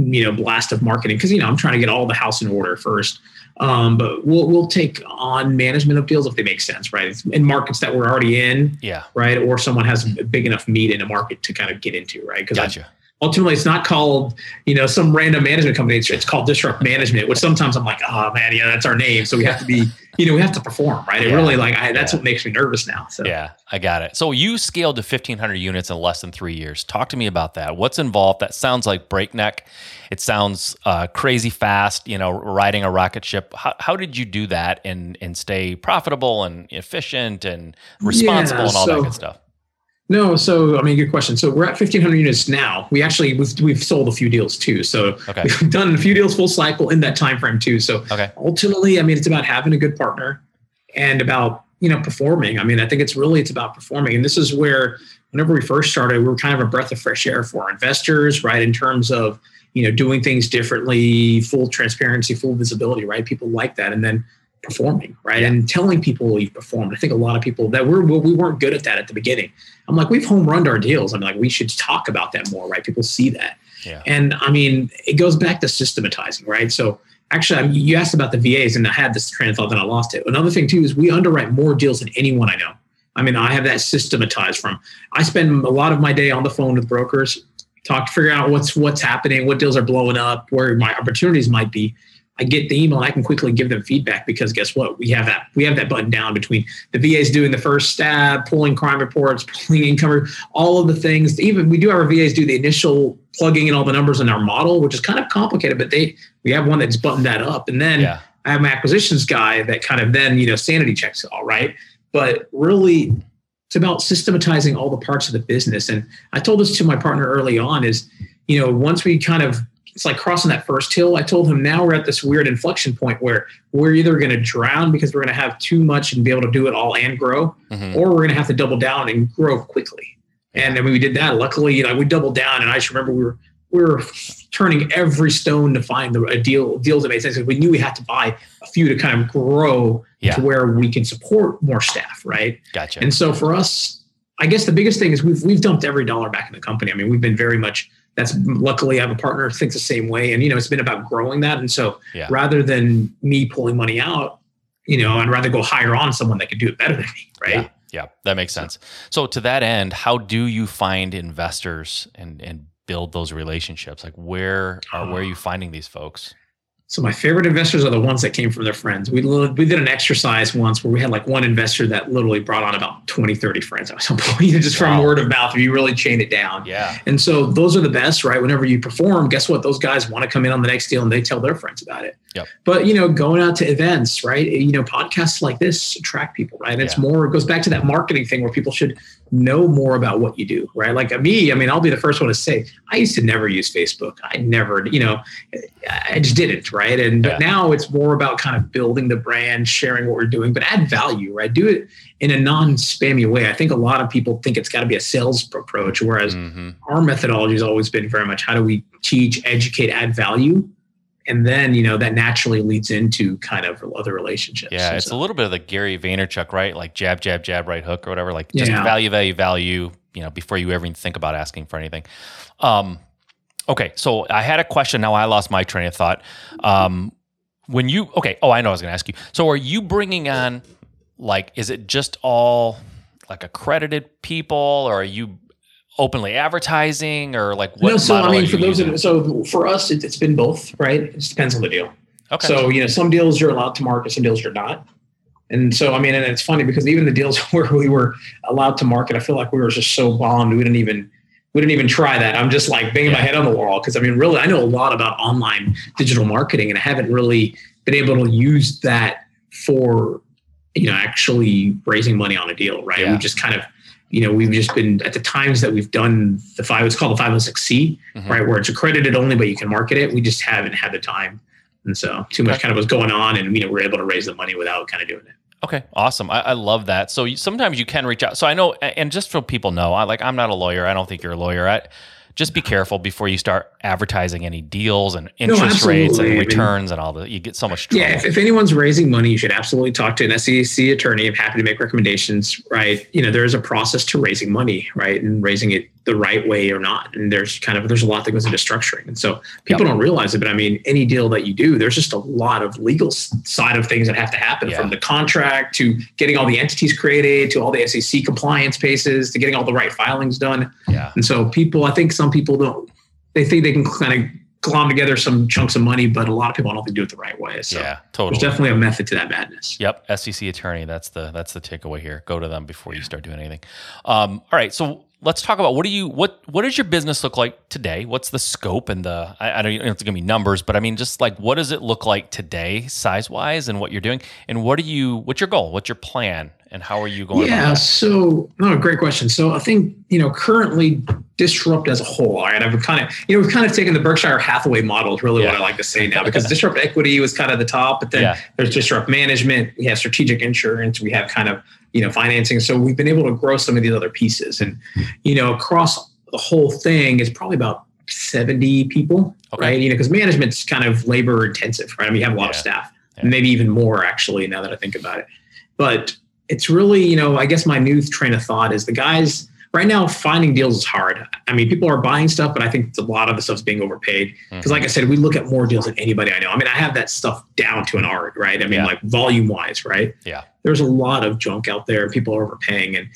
you know blast of marketing because you know I'm trying to get all the house in order first. Um, but we'll we'll take on management of deals if they make sense, right? in markets that we're already in, yeah, right, or someone has a big enough meat in a market to kind of get into, right? Because gotcha ultimately it's not called you know some random management company. It's, it's, called disrupt management which sometimes i'm like oh man yeah that's our name. So we have to be you know we have to perform right? It really like I, that's yeah. what makes me nervous now so. Yeah i got it. So you scaled to 1500 units in less than three years. Talk to me about that. What's involved? That sounds like breakneck. It sounds uh, crazy fast you know riding a rocket ship. How, how did you do that and and stay profitable and efficient and responsible yeah, and all so, that good stuff no, so I mean, good question. So we're at 1,500 units now. We actually we've, we've sold a few deals too. So okay. we've done a few deals full cycle in that time frame too. So okay. ultimately, I mean, it's about having a good partner and about you know performing. I mean, I think it's really it's about performing, and this is where whenever we first started, we were kind of a breath of fresh air for our investors, right? In terms of you know, doing things differently, full transparency, full visibility, right? People like that. And then performing, right? And telling people you've performed. I think a lot of people that we're we weren't good at that at the beginning. I'm like, we've home runned our deals. I'm like, we should talk about that more, right? People see that. Yeah. And I mean, it goes back to systematizing, right? So actually, I mean, you asked about the VAs, and I had this train of thought, then I lost it. Another thing too is we underwrite more deals than anyone I know. I mean, I have that systematized from. I spend a lot of my day on the phone with brokers, talk to figure out what's what's happening, what deals are blowing up, where my opportunities might be. I get the email I can quickly give them feedback because guess what? We have that we have that button down between the VAs doing the first stab, pulling crime reports, pulling income, all of the things. Even we do have our VAs do the initial plugging in all the numbers in our model, which is kind of complicated, but they we have one that's buttoned that up. And then Yeah. I have my acquisitions guy that kind of then, you know, sanity checks it all, right? But really it's about systematizing all the parts of the business. And I told this to my partner early on is, you know, once we kind of it's like crossing that first hill. I told him now we're at this weird inflection point where we're either going to drown because we're going to have too much and be able to do it all and grow, Mhm. or we're going to have to double down and grow quickly. And then we did that. Luckily, you know, we doubled down, and I just remember we were we were turning every stone to find the a deal deals that made sense. We knew we had to buy a few to kind of grow Yeah. to where we can support more staff, right? Gotcha. And so for us, I guess the biggest thing is we've we've dumped every dollar back in the company. I mean, we've been very much. That's luckily I have a partner who thinks the same way, and you know, it's been about growing that. And so Yeah. rather than me pulling money out, you know, I'd rather go hire on someone that could do it better than me, right? Yeah, yeah, that makes sense. So to that end, how do you find investors and and build those relationships? Like where are where are you ah. finding these folks? So my favorite investors are the ones that came from their friends. We we did an exercise once where we had like one investor that literally brought on about 20, 30 friends at some point, just from Wow. word of mouth. If you really chain it down. Yeah. And so those are the best, right? Whenever you perform, guess what? Those guys want to come in on the next deal and they tell their friends about it. Yep. But you know, going out to events, right? You know, podcasts like this attract people, right? It's Yeah. more, it goes back to that marketing thing where people should know more about what you do, right? Like me, I mean, I'll be the first one to say, I used to never use Facebook. I never, you know, I just didn't, right? And Yeah. but now it's more about kind of building the brand, sharing what we're doing, but add value, right? Do it in a non-spammy way. I think a lot of people think it's got to be a sales approach, whereas Mhm. our methodology has always been very much how do we teach, educate, add value, and then you know that naturally leads into kind of other relationships. Yeah, it's so- a little bit of the Gary Vaynerchuk, right? Like jab, jab, jab, right hook or whatever. Like just Yeah. value, value, value. You know, before you ever even think about asking for anything. Um, okay, so I had a question. Now I lost my train of thought. Um, when you okay, oh, I know I was going to ask you. So are you bringing on like is it just all like accredited people, or are you openly advertising, or like what? no, so I mean, for those, using? that, so for us, it, it's been both, right? It just depends on the deal. okay, So you know, some deals you're allowed to market, some deals you're not. And so I mean, and it's funny because even the deals where we were allowed to market, I feel like we were just so bombed we didn't even we didn't even try that. I'm just like banging my head on the wall because I mean, really, I know a lot about online digital marketing, and I haven't really been able to use that for you know actually raising money on a deal. Right? Yeah. We just kind of you know we've just been at the times that we've done the five. It's called the 506c Mhm. right? Where it's accredited only, but you can market it. We just haven't had the time. And so too much kind of was going on and, you know, we're able to raise the money without kind of doing it. Okay, awesome. I, I love that. So you, sometimes you can reach out. So I know, and just so people know, I like I'm not a lawyer. I don't think you're a lawyer. I, just be careful before you start advertising any deals and interest rates and absolutely. I mean- returns and all that. You get so much trouble. Yeah. If, if anyone's raising money, you should absolutely talk to an SEC attorney. I'm happy to make recommendations, right? You know, there's a process to raising money, right? And raising it the right way or not. And there's kind of, there's a lot that goes into structuring. And so people don't realize it, but I mean, any deal that you do, there's just a lot of legal side of things that have to happen Yeah. from the contract to getting all the entities created to all the SEC compliance paces to getting all the right filings done. yeah. And so people, I think some people don't, they think they can kind of glom together some chunks of money, but a lot of people don't think do it the right way. So yeah, there's definitely a method to that madness. Yep, SEC attorney. That's the that's the takeaway here. Go to them before you start doing anything. Um, all right, so let's talk about what do you what what does your business look like today? What's the scope and the I, I don't know it's gonna be numbers, but I mean just like what does it look like today, size wise, and what you're doing, and what do you what's your goal? What's your plan, and how are you going? Yeah. So, no, great question. So, I think you know currently disrupt as a whole. All right, I've kind of you know we've kind of taken the Berkshire Hathaway model. Is really what I like to say now because disrupt equity was kind of the top, but then Yeah. there's disrupt management. We have strategic insurance. We have kind of you know financing. So we've been able to grow some of these other pieces, and you know across the whole thing is probably about 70 people, Okay. right? You know, because management's kind of labor intensive, right? I mean, you have a lot of staff, Yeah. maybe even more actually. Now that I think about it, but it's really, you know, I guess my new train of thought is the guys right now finding deals is hard. I mean, people are buying stuff, but I think a lot of the stuff's being overpaid. Because, Mhm. like I said, we look at more deals than anybody I know. I mean, I have that stuff down to an art, right? I mean, Yeah. like volume wise, right? Yeah. There's a lot of junk out there. People are overpaying, and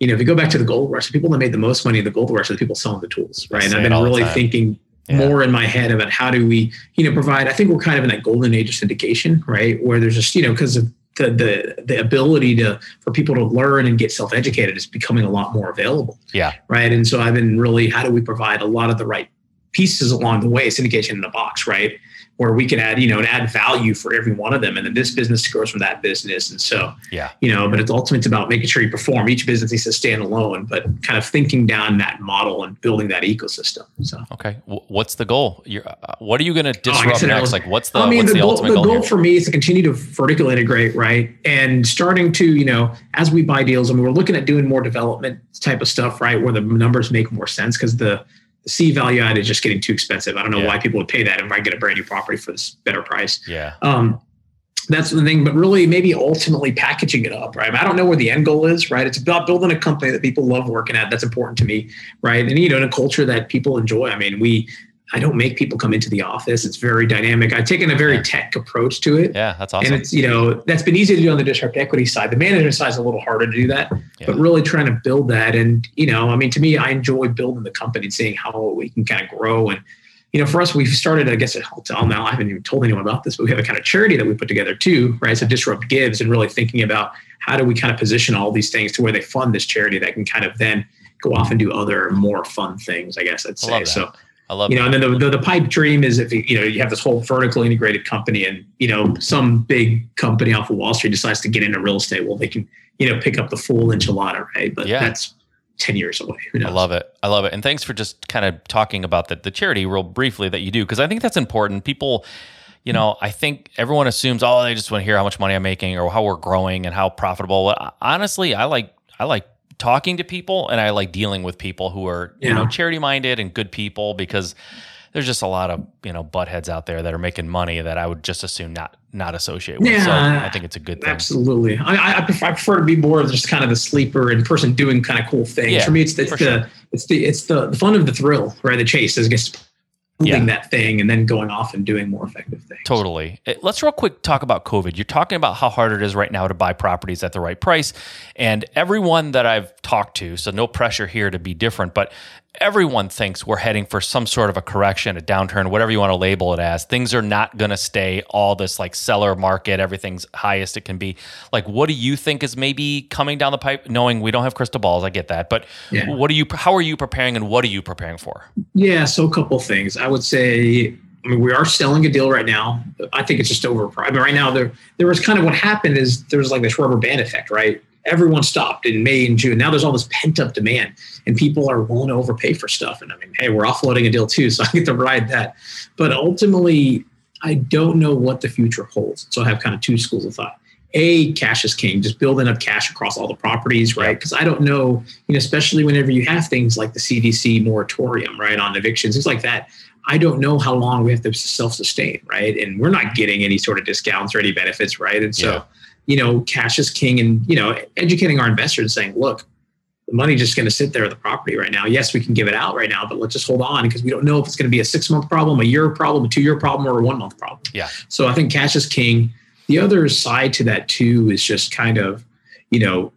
you know, if you go back to the gold rush, the people that made the most money in the gold rush are the people selling the tools, right? And I've been really thinking Yeah. more in my head about how do we, you know, provide. I think we're kind of in that golden age of syndication, right? Where there's just, you know, because of the the the ability to for people to learn and get self educated is becoming a lot more available yeah, right? And so I've been really, how do we provide a lot of the right pieces along the way, syndication in a box, right? Where we can add, you know, and add value for every one of them. And then this business grows from that business. And so, yeah. you know, but it's ultimately it's about making sure you perform. Each business needs to stand alone, but kind of thinking down that model and building that ecosystem. So Okay. W- what's the goal? You're, uh, what are you going to Oh, I disrupt said next? was- Like, what's the I mean, what's the, the, goal, the goal, for me is to continue to vertical integrate, right? And starting to, you know, as we buy deals, I mean, we're looking at doing more development type of stuff, right? Where the numbers make more sense because the, C value add is just getting too expensive. I don't know Yeah. why people would pay that if I get a brand new property for this better price. Yeah. Um, that's the thing, but really maybe ultimately packaging it up, right? I don't know where the end goal is, right? It's about building a company that people love working at. That's important to me, right? And you know, in a culture that people enjoy. I mean, we, I don't make people come into the office. It's very dynamic. I've taken a very Yeah. tech approach to it. Yeah. That's awesome. And it's, you know, that's been easy to do on the disrupt equity side. The management side is a little harder to do that, Yeah. but really trying to build that. And, you know, I mean, to me, I enjoy building the company and seeing how we can kind of grow. And, you know, for us, we've started, I guess I'll tell now, I haven't even told anyone about this, but we have a kind of charity that we put together too, right? So Disrupt Gives and really thinking about how do we kind of position all these things to where they fund this charity that can kind of then go off and do other more fun things, I guess I'd say. So, I love you know, that. and then the, the, the pipe dream is if, you know, you have this whole vertically integrated company and, you know, some big company off of Wall Street decides to get into real estate. Well, they can, you know, pick up the full enchilada, right? But Yeah. that's 10 years away. Who knows? I love it. I love it. And thanks for just kind of talking about the, the charity real briefly that you do, because I think that's important. People, you know, I think everyone assumes, oh, they just want to hear how much money I'm making or how we're growing and how profitable. Well, Honestly, I like I like talking to people and I like dealing with people who are, you know, charity minded and good people because there's just a lot of, you know, butt heads out there that are making money that I would just assume not not associate with. so Yeah. I think it's a good thing. Absolutely. I, I, prefer, I prefer to be more of just kind of the sleeper and person doing kind of cool things. Yeah, for me, it's, the, it's the, sure. it's the, it's the, the fun of the thrill, right? The chase is just moving Yeah. that thing and then going off and doing more effective things. Totally. Eh, Let's real quick talk about COVID. You're talking about how hard it is right now to buy properties at the right price. And everyone that I've talked to, so no pressure here to be different, but everyone thinks we're heading for some sort of a correction, a downturn, whatever you want to label it as. Things are not going to stay all this like seller market, everything's highest it can be. Like, what do you think is maybe coming down the pipe? Knowing we don't have crystal balls, I get that. But Yeah. what are you, how are you preparing and what are you preparing for? Yeah, so a couple of things. I would say, I mean, we are selling a deal right now. I think it's just overpriced. I mean, right now there there was kind of what happened is there was like this rubber band effect, right? Everyone stopped in May and June. Now there's all this pent up demand, and people are willing to overpay for stuff. And I mean, hey, we're offloading a deal too, so I get to ride that. But ultimately, I don't know what the future holds. So I have kind of two schools of thought. A, cash is king, just building up cash across all the properties, right? Because I don't know, you know, especially whenever you have things like the CDC moratorium, right, on evictions, things like that. I don't know how long we have to self sustain, right? And we're not getting any sort of discounts or any benefits, right? And so, Yeah. You know, cash is king and, you know, educating our investors and saying, look, the money's just going to sit there at the property right now. Yes, we can give it out right now, but let's just hold on because we don't know if it's going to be a six month problem, a year problem, a two year problem, or a one month problem. Yeah. So I think cash is king. The other side to that too is just kind of, you know,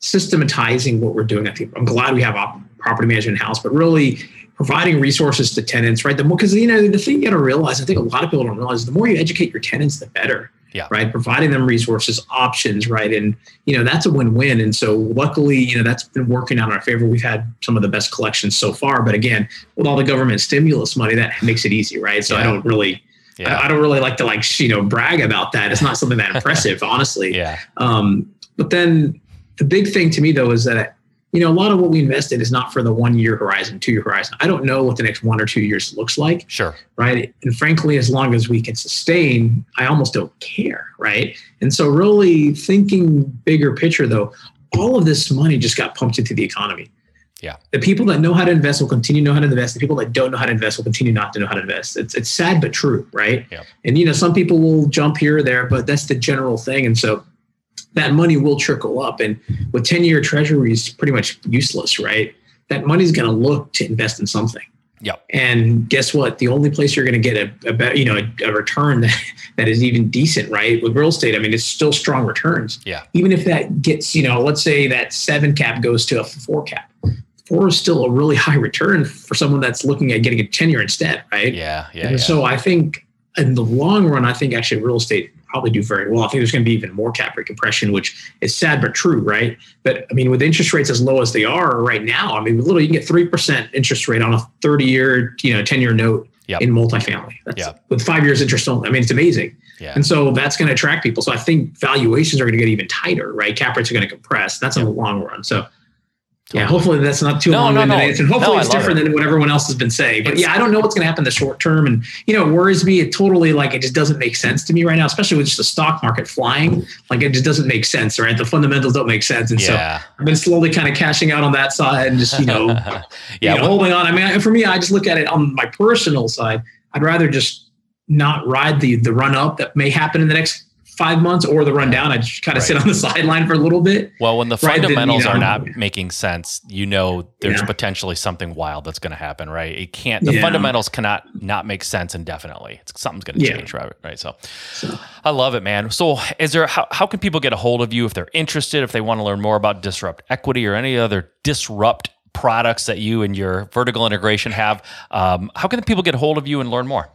systematizing what we're doing. I think I'm glad we have op- property management house, but really providing resources to tenants, right? The more because you know the thing you got to realize, I think a lot of people don't realize, the more you educate your tenants, the better. Yeah. Right. Providing them resources, options, right, and you know that's a win-win. And so luckily, you know that's been working out in our favor. We've had some of the best collections so far, but again, with all the government stimulus money, that makes it easy, right? So I don't really. Yeah. I, I don't really like to like you know brag about that. It's not something that impressive, honestly. yeah. Um, but then the big thing to me though is that you know a lot of what we invest in is not for the one year horizon, two year horizon. I don't know what the next one or two years looks like, Sure. right? And frankly, as long as we can sustain, I almost don't care, right? And so really thinking bigger picture though, all of this money just got pumped into the economy. Yeah. The people that know how to invest will continue to know how to invest. The people that don't know how to invest will continue not to know how to invest. It's it's sad but true, right? Yeah. And you know, some people will jump here or there, but that's the general thing. And so that money will trickle up. And with 10 year treasuries pretty much useless, right? That money's going to look to invest in something. Yep. And guess what? The only place you're going to get a, a you know, a, a, return that, that is even decent, right? With real estate, I mean, it's still strong returns. Yeah. Even if that gets, you know, let's say that seven cap goes to a four cap, four is still a really high return for someone that's looking at getting a 10 year instead, right? Yeah. Yeah. And yeah. so I think in the long run, I think actually real estate probably do very well. I think there's going to be even more cap rate compression, which is sad but true, right? But I mean, with interest rates as low as they are right now, I mean, literally you can get three percent interest rate on a 30 year, you know, 10 year note Yep. in multifamily. That's Yep. with five years interest only. I mean, it's amazing. Yeah. And so that's going to attract people. So I think valuations are going to get even tighter, right? Cap rates are going to compress. That's in the long run. So yeah, hopefully that's not too No, long no, no. answer. Hopefully No, it's different it. than what everyone else has been saying. But It's- yeah, I don't know what's going to happen in the short term, and you know, it worries me. It totally like it just doesn't make sense to me right now, especially with just the stock market flying. Like it just doesn't make sense, right? The fundamentals don't make sense, and so I've been slowly kind of cashing out on that side and just you know, yeah. you know, well- holding on. I mean, for me, I just look at it on my personal side. I'd rather just not ride the the run up that may happen in the next five months or the rundown. I just kind of sit on the sideline for a little bit. Well, when the Right, then, you fundamentals are not making sense, you know there's Yeah. potentially something wild that's going to happen, right? It can't. The Yeah. fundamentals cannot not make sense indefinitely. It's something's going to Yeah. change, right? Right. So, So. I love it, man. So, is there how, how can people get a hold of you if they're interested, if they want to learn more about Disrupt Equity or any other Disrupt products that you and your vertical integration have? Um, how can people get a hold of you and learn more?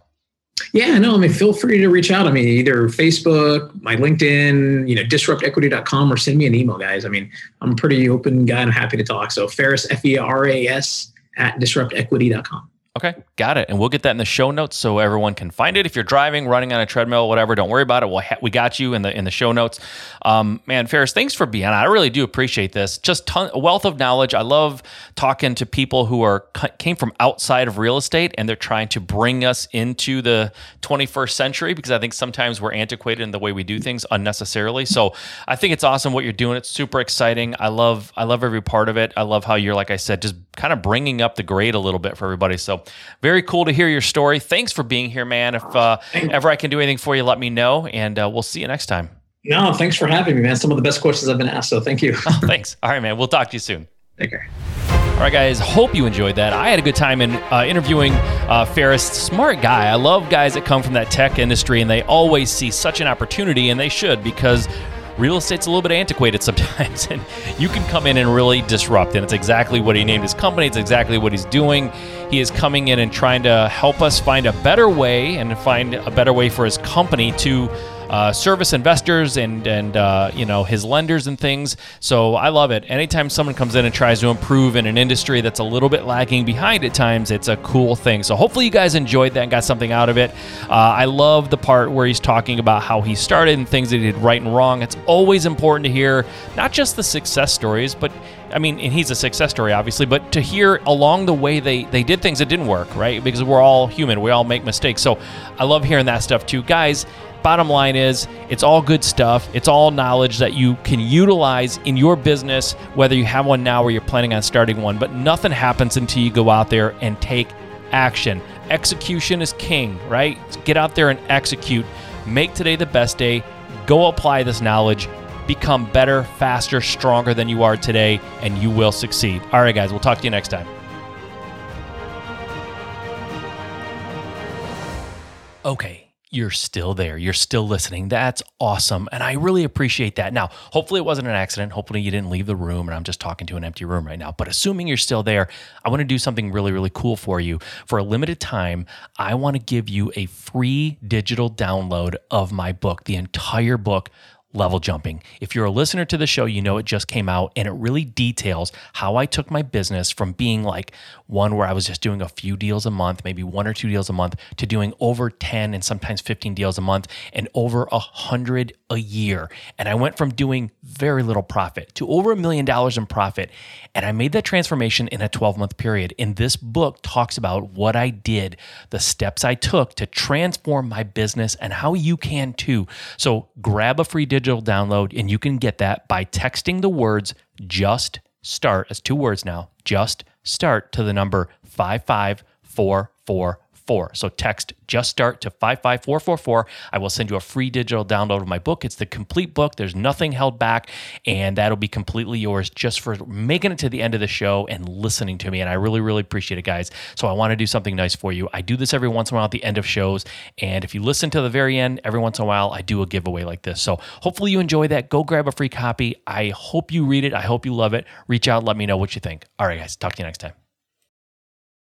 Yeah, no, I mean, feel free to reach out. I mean, either Facebook, my LinkedIn, you know, disruptequity.com or send me an email, guys. I mean, I'm a pretty open guy. I'm happy to talk. So Feras, F E R A S, at disruptequity.com. Okay, got it. And we'll get that in the show notes so everyone can find it. If you're driving, running on a treadmill, whatever, don't worry about it. We'll ha- we got you in the in the show notes. Um, man, Feras, thanks for being on. I really do appreciate this. Just ton, a wealth of knowledge. I love talking to people who are came from outside of real estate and they're trying to bring us into the 21st century because I think sometimes we're antiquated in the way we do things unnecessarily. So I think it's awesome what you're doing. It's super exciting. I love I love every part of it. I love how you're like I said, just kind of bringing up the grade a little bit for everybody. So very cool to hear your story. Thanks for being here, man. If uh, ever I can do anything for you, let me know, and uh, we'll see you next time. No, thanks for having me, man. Some of the best questions I've been asked. So thank you. Thanks. All right, man. We'll talk to you soon. Take care. All right, guys. Hope you enjoyed that. I had a good time in uh, interviewing uh, Feras. Smart guy. I love guys that come from that tech industry and they always see such an opportunity, and they should because real estate's a little bit antiquated sometimes, and you can come in and really disrupt. And it's exactly what he named his company. It's exactly what he's doing. He is coming in and trying to help us find a better way and find a better way for his company to uh, service investors and and uh, you know his lenders and things. So I love it. Anytime someone comes in and tries to improve in an industry that's a little bit lagging behind at times, it's a cool thing. So hopefully you guys enjoyed that and got something out of it. Uh, I love the part where he's talking about how he started and things that he did right and wrong. It's always important to hear not just the success stories, but I mean, and he's a success story, obviously, but to hear along the way they they did things that didn't work, right? Because we're all human, we all make mistakes. So I love hearing that stuff too, guys. Bottom line is, it's all good stuff. It's all knowledge that you can utilize in your business, whether you have one now or you're planning on starting one. But nothing happens until you go out there and take action. Execution is king, right? Get out there and execute. Make today the best day. Go apply this knowledge. Become better, faster, stronger than you are today, and you will succeed. All right, guys, we'll talk to you next time. Okay, you're still there. You're still listening. That's awesome. And I really appreciate that. Now, hopefully it wasn't an accident. Hopefully you didn't leave the room and I'm just talking to an empty room right now. But assuming you're still there, I want to do something really, really cool for you. For a limited time, I want to give you a free digital download of my book, the entire book level jumping. If you're a listener to the show, you know it just came out and it really details how I took my business from being like one where I was just doing a few deals a month, maybe one or two deals a month, to doing over 10 and sometimes 15 deals a month and over a hundred a year. And I went from doing very little profit to over a million dollars in profit. And I made that transformation in a 12 month period. And this book talks about what I did, the steps I took to transform my business and how you can too. So grab a free digital download and you can get that by texting the words just start as two words now, just start to the number 55444. So text just start to 55444. I will send you a free digital download of my book. It's the complete book. There's nothing held back, and that'll be completely yours just for making it to the end of the show and listening to me. And I really, really appreciate it, guys. So I want to do something nice for you. I do this every once in a while at the end of shows. And if you listen to the very end, every once in a while, I do a giveaway like this. So hopefully you enjoy that. Go grab a free copy. I hope you read it. I hope you love it. Reach out, let me know what you think. All right, guys, talk to you next time.